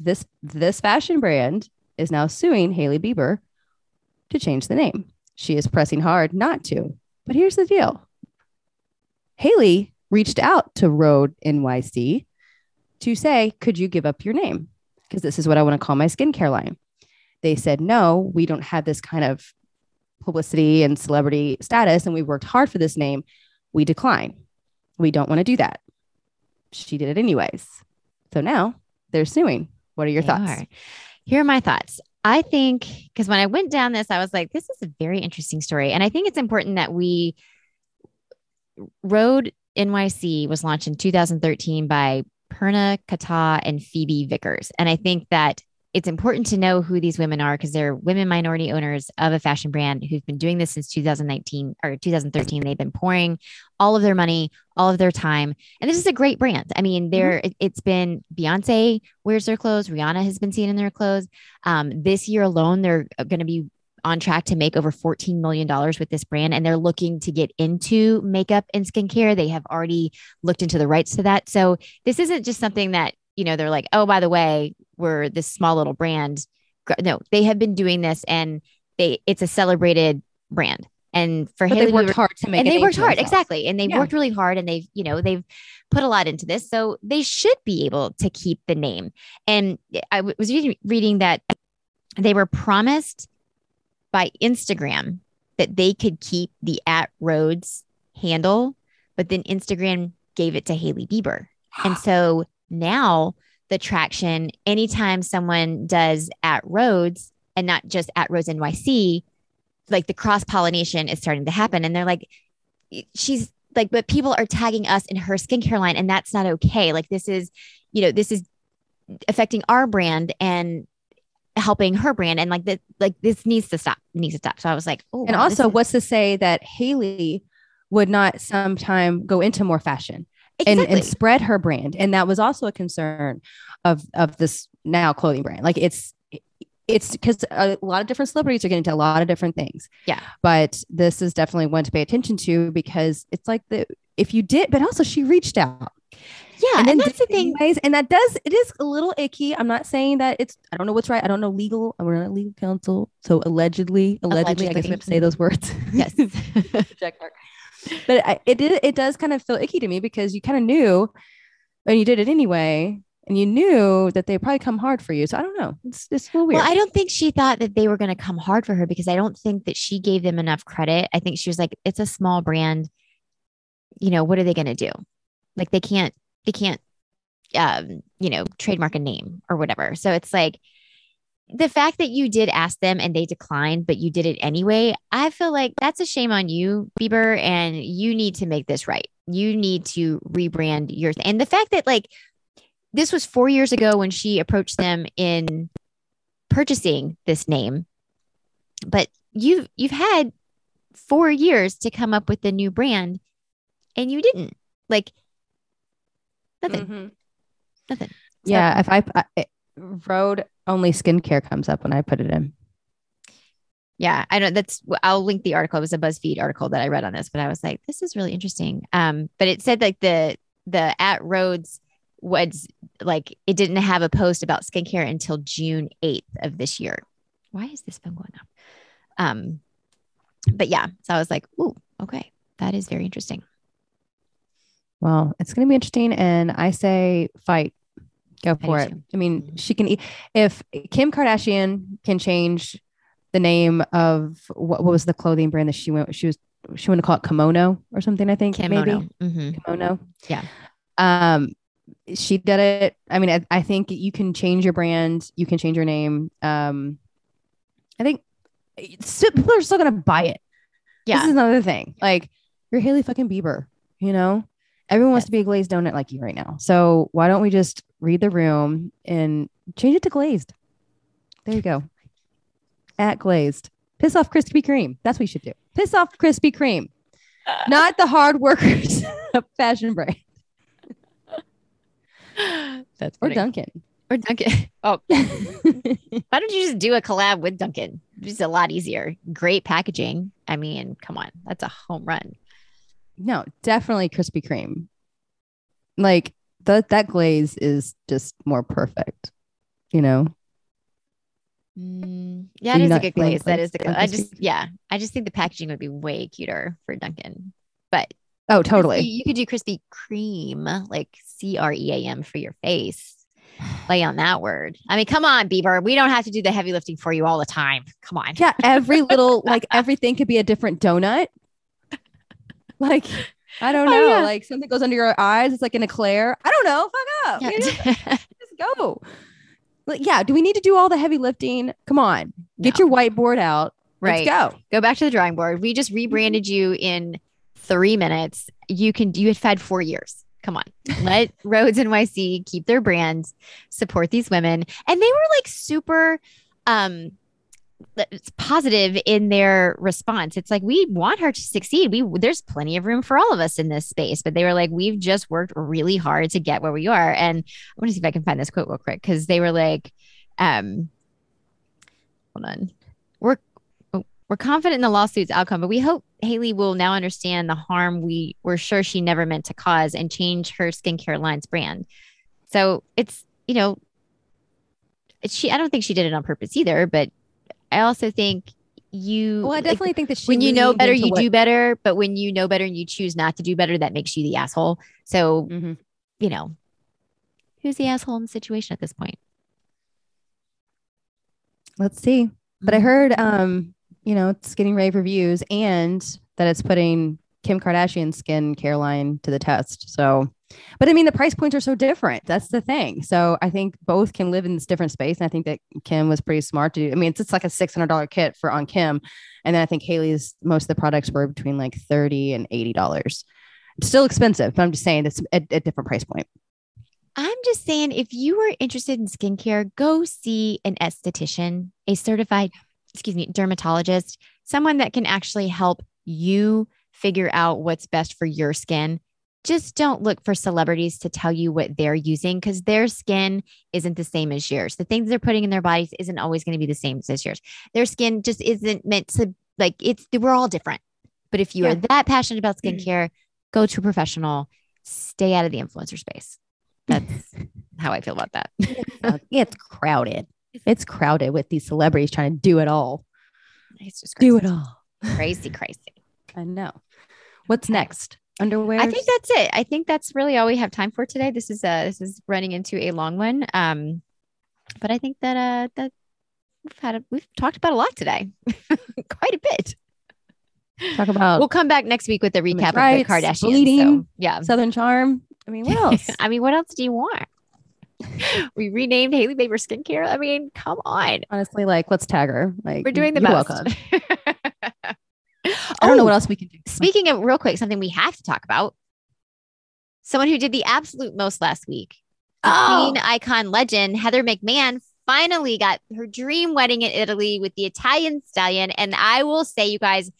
this this fashion brand is now suing Hailey Bieber to change the name. She is pressing hard not to. But here's the deal. Hailey reached out to Rhode NYC to say, "Could you give up your name? Because this is what I want to call my skincare line." They said, "No, we don't have this kind of publicity and celebrity status and we worked hard for this name. We decline. We don't want to do that." She did it anyways. So now they're suing. What are your They thoughts? are. Here are my thoughts. I think because when I went down this, I was like, this is a very interesting story. And I think it's important that we Rhode NYC was launched in 2013 by Purna Khatau and Phoebe Vickers. And I think that it's important to know who these women are because they're women minority owners of a fashion brand who've been doing this since 2019 or 2013. They've been pouring all of their money, all of their time. And this is a great brand. I mean, there it, has been Beyonce wears their clothes, Rihanna has been seen in their clothes. Um, this year alone, they're going to be on track to make over $14 million with this brand and they're looking to get into makeup and skincare. They have already looked into the rights to that. So this isn't just something that, you know, they're like, oh, by the way, we're this small little brand. No, they have been doing this and they it's a celebrated brand. And for but Hailey, they worked Bieber- hard to make it. and they worked hard themselves. exactly and they've Yeah. worked really hard and they've you know they've put a lot into this so they should be able to keep the name and i w- was reading, reading that they were promised by instagram that they could keep the at Rhodes handle but then instagram gave it to hailey bieber and ah. so now the traction anytime someone does at roads and not just at roads nyc like the cross pollination is starting to happen. And they're like she's like but people are tagging us in her skincare line and that's not okay. Like this is you know this is affecting our brand and helping her brand. And like that like this needs to stop needs to stop. So i was like oh And wow, also, is- what's to say that Hailey would not sometime go into more fashion exactly. and spread her brand? And that was also a concern of of this now clothing brand. Like it's it's because a lot of different celebrities are getting into a lot of different things. Yeah. But this is definitely one to pay attention to because it's like the if you did, but also she reached out. yeah and, then that's the thing anyways, and that does it is a little icky. I'm not saying that it's I don't know what's right. I don't know legal. We're not a legal counsel. So allegedly, allegedly, I guess we have to say those words. yes Check mark. But I, it did it does kind of feel icky to me because you kind of knew and you did it anyway. And you knew that they probably come hard for you. So I don't know. It's it's weird. Well, I don't think she thought that they were going to come hard for her because I don't think that she gave them enough credit. I think she was like, it's a small brand. You know, what are they going to do? Like they can't, they can't, um, you know, trademark a name or whatever. So it's like the fact that you did ask them and they declined, but you did it anyway. I feel like that's a shame on you, Bieber, and you need to make this right. You need to rebrand your and the fact that like this was four years ago when she approached them in purchasing this name but you've you've had four years to come up with a new brand and you didn't like nothing Mhm. nothing So- Yeah. If I, I it- rhode only skincare comes up when I put it in. yeah i don't that's i'll link the article it was a buzzfeed article that i read on this but i was like this is really interesting um but it said like the the at Rhodes was like it didn't have a post about skincare until june 8th of this year why is this been going off um but yeah so i was like ooh okay that is very interesting Well, it's going to be interesting. And I say fight. Go for it. too. I mean, she can, e- if Kim Kardashian can change the name of what, what was the clothing brand that she went, she was, she wanted to call it kimono or something, I think. kimono Maybe. hmm Kimono. Yeah. Um, she did it. I mean, I, I think you can change your brand. You can change your name. Um, I think people are still to buy it. yeah This is another thing. Like you're Hailey fucking Bieber, you know? Everyone wants Yes. to be a glazed donut like you right now. So why don't we just read the room and change it to glazed? There you go. At glazed. Piss off Krispy Kreme. That's what you should do. Piss off Krispy Kreme. Not the hard workers of fashion brand. that's Or. Dunkin'. or Dunkin'. oh why don't you just do a collab with Dunkin'? it's a lot easier great packaging i mean come on that's a home run no, definitely Krispy Kreme. Like that that glaze is just more perfect, you know? Mm, yeah, it a good glaze. That is is the. on I just, yeah, I just think the packaging would be way cuter for Dunkin'. But Oh, crispy- totally. you could do Krispy Kreme, like C R E A M for your face. Play on that word. I mean, come on, Bieber. We don't have to do the heavy lifting for you all the time. Come on. Yeah, every little like everything could be a different donut. Like I don't Oh, know, yeah. like something goes under your eyes. It's like an eclair. I don't know. Fuck up. Yeah. you know? Just go. Like, yeah. Do we need to do all the heavy lifting? Come on, get No. your whiteboard out. right. Let's go. Go back to the drawing board. We just rebranded you in three minutes. You can. You had had four years. Come on, let Rhodes NYC keep their brands, support these women, and they were like super um positive in their response. It's like we want her to succeed. We there's plenty of room for all of us in this space, but they were like, we've just worked really hard to get where we are. And I want to see if I can find this quote real quick because they were like, um, hold on, we're we're confident in the lawsuit's outcome, but we hope Hailey will now understand the harm we were sure she never meant to cause and change her skincare line's brand. So it's you know, she I don't think she did it on purpose either, but I also think you Well, I like, definitely think that when you know better, you what- do better. But when you know better and you choose not to do better, that makes you the asshole. So, Mhm. you know, who's the asshole in the situation at this point? Let's see. But I Mhm. heard, um, you know, it's getting rave reviews and that it's putting Kim Kardashian's skincare line to the test. So, but I mean, the price points are so different. That's the thing. So I think both can live in this different space. And I think that Kim was pretty smart to do. I mean, it's, it's like a $600 kit for on Kim. And then I think Hailey's, most of the products were between like 30 and $80. Still expensive, but I'm just saying it's a different price point. I'm just saying, if you are interested in skincare, go see an esthetician, a certified, excuse me, dermatologist, someone that can actually help you figure out what's best for your skin. Just don't look for celebrities to tell you what they're using because their skin isn't the same as yours. The things they're putting in their bodies isn't always going to be the same as yours. Their skin just isn't meant to, like, it's, we're all different. But if you are that passionate about mm-hmm. skincare, go to a professional, stay out of the influencer space. That's how I feel about that. It's crowded. It's crowded with these celebrities trying to do it all. It's just crazy. Do it all. crazy, crazy. I know. What's next? Underwear. I think that's it. I think that's really all we have time for today. This is uh this is running into a long one. Um, but I think that uh that we've had a, we've talked about a lot today, quite a bit. talk about We'll come back next week with a recap rights, of the Kardashians. bleeding. So, yeah. Southern Charm. I mean, what else? I mean, what else do you want? we renamed Hailey Bieber Skincare. I mean, come on. Honestly, like let's tag her. Like We're doing the you're best. I don't know Oh, what else we can do. Speaking of real quick, something we have to talk about. Someone who did the absolute most last week. Oh. Queen icon legend Heather McMahan finally got her dream wedding in Italy with the Italian stallion. And I will say, you guys,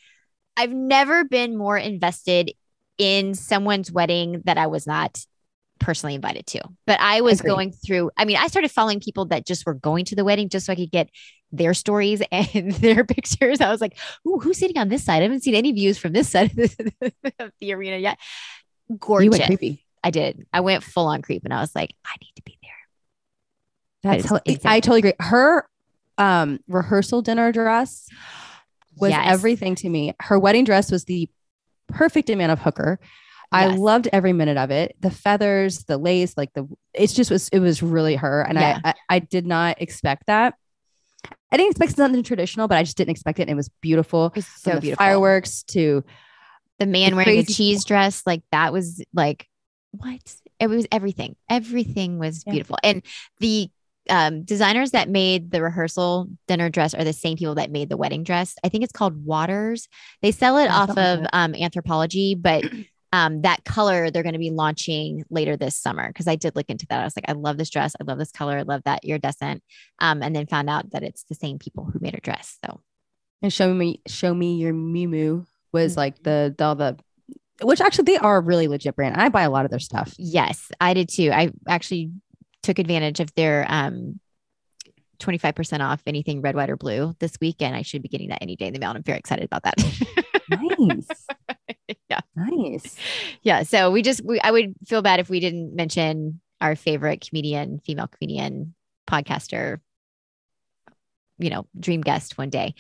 I've never been more invested in someone's wedding that I was not personally invited to. But I was Agreed. going through, I mean, I started following people that just were going to the wedding just so I could get their stories and their pictures. I was like, Ooh, who's sitting on this side? I haven't seen any views from this side of the, of the arena yet. Gorgeous. Creepy. I did. I went full on creep and I was like, I need to be there. That's hel- insane. I totally agree. Her um rehearsal dinner dress was Yes. everything to me. Her wedding dress was the perfect amount of hooker. I Yes. loved every minute of it. The feathers, the lace, like the it's just was it was really her. And Yeah. I, I I did not expect that. I didn't expect something traditional, but I just didn't expect it. And it was beautiful. It's From so beautiful. Fireworks to The man the wearing the crazy cheese dress, like that was like what? It was everything. Everything was Yeah. beautiful. And the um, designers that made the rehearsal dinner dress are the same people that made the wedding dress. I think it's called Watters. They sell it Yeah, off of um, Anthropologie, but um, that color they're going to be launching later this summer. Because I did look into that. I was like, I love this dress. I love this color. I love that iridescent. Um, and then found out that it's the same people who made her dress. So and show me show me your Mumu was Mm-hmm. like the the all the which actually they are a really legit brand. I buy a lot of their stuff. Yes, I did too. I actually took advantage of their um 25% off anything red, white, or blue this weekend. I should be getting that any day in the mail. and I'm very excited about that. Nice. Yeah. Nice. yeah. So we just, we, I would feel bad if we didn't mention our favorite comedian, female comedian, podcaster, you know, dream guest one day.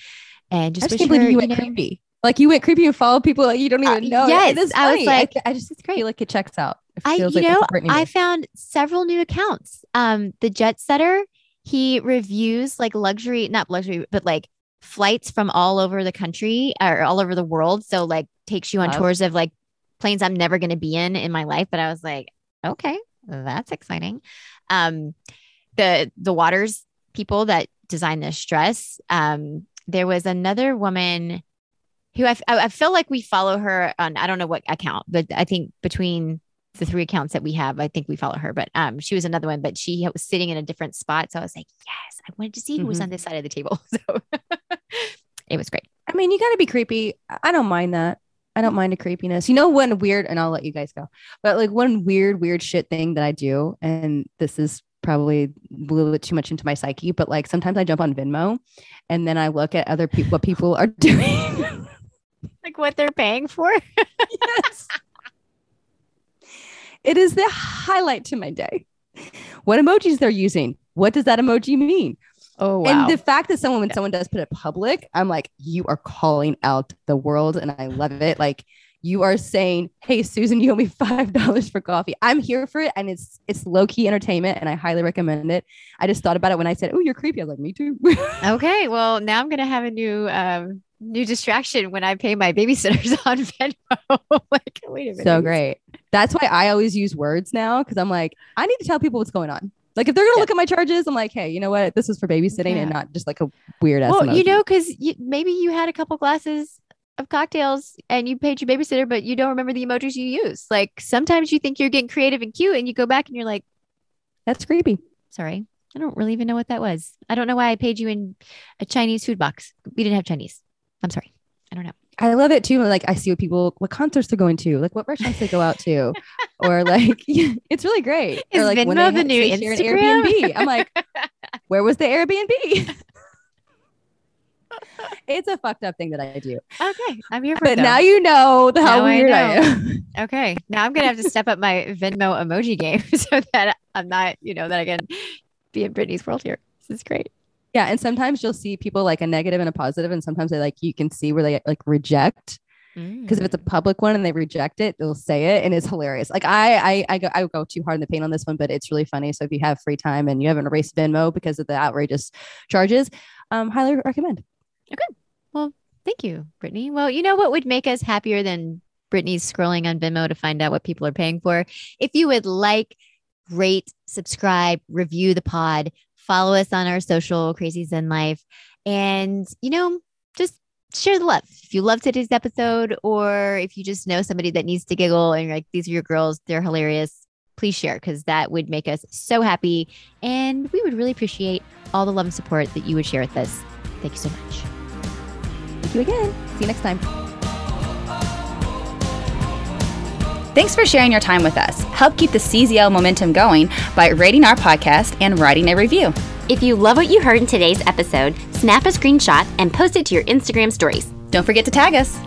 And I just, wish can't believe her, you went know- creepy. Like you went creepy and followed people that you don't Uh, even know. yes, it is I was like- I, just it's great. Like it checks out. It I, you like know, I found several new accounts. Um, the Jet Setter, he reviews like luxury, not luxury, but like flights from all over the country or all over the world. So like takes you on Love. tours of like planes I'm never going to be in in my life. But I was like, okay, that's exciting. Um, the the Watters people that designed this dress. Um, there was another woman who I I feel like we follow her on I don't know what account, but I think between the three accounts that we have. I think we follow her, but um, she was another one, but she was sitting in a different spot. So I was like, yes, I wanted to see who was Mhm. on this side of the table. So it was great. I mean, you got to be creepy. I don't mind that. I don't mind the creepiness. You know, one weird, and I'll let you guys go, but like one weird, weird shit thing that I do, and this is probably a little bit too much into my psyche, but like sometimes I jump on Venmo and then I look at other people, what people are doing. Like what they're paying for. yes. It is the highlight to my day. What emojis they're using. What does that emoji mean? Oh And the fact that someone, when someone does put it public, I'm like, you are calling out the world, and I love it. Like you are saying, "Hey, Susan, you owe me five dollars for coffee." I'm here for it, and it's it's low key entertainment, and I highly recommend it. I just thought about it when I said, "Oh, you're creepy." I was like, "Me too." okay. Well, now I'm gonna have a new um new distraction when I pay my babysitters on Venmo. like, wait a minute. so great. That's why I always use words now because I'm like, I need to tell people what's going on. Like if they're gonna Yeah. look at my charges, I'm like, hey, you know what? This is for babysitting and not just like a weird ass. Well, you know, because you, maybe you had a couple glasses of cocktails and you paid your babysitter, but you don't remember the emojis you use. Like sometimes you think you're getting creative and cute, and you go back and you're like, that's creepy. sorry, I don't really even know what that was. I don't know why I paid you in a Chinese food box. We didn't have Chinese. I'm sorry. I don't know. I love it too. Like I see what people, what concerts they're going to, like what restaurants they go out to, or like it's really great. Is or like Venmo they the new they share an Instagram? Airbnb. I'm like, where was the Airbnb? it's a fucked up thing that I do. Okay, I'm here for But it. now you know the- how Now I weird I, know. am. Okay. Now I'm gonna have to step up my Venmo emoji game so that I'm not, you know, that I can be in Brittany's world here. This is great. Yeah, and sometimes you'll see people like a negative and a positive, and sometimes they like you can see where they like reject because if it's a public one and they reject it, they'll say it, and it's hilarious. Like I, I, I go, I go too hard in the paint on this one, but it's really funny. So if you have free time and you haven't erased Venmo because of the outrageous charges, um, highly recommend. Okay well thank you, Brittany. Well, you know what would make us happier than Brittany's scrolling on Venmo to find out what people are paying for? If you would like, rate, subscribe, review the pod, follow us on our social Crazy Zen Life, and you know, just share the love. If you love today's episode, or if you just know somebody that needs to giggle and you're like, these are your girls, they're hilarious. Please share because that would make us so happy. And we would really appreciate all the love and support that you would share with us. Thank you so much. Thank you again. See you next time. Thanks for sharing your time with us. Help keep the CZL momentum going by rating our podcast and writing a review. If you love what you heard in today's episode, snap a screenshot and post it to your Instagram stories. Don't forget to tag us.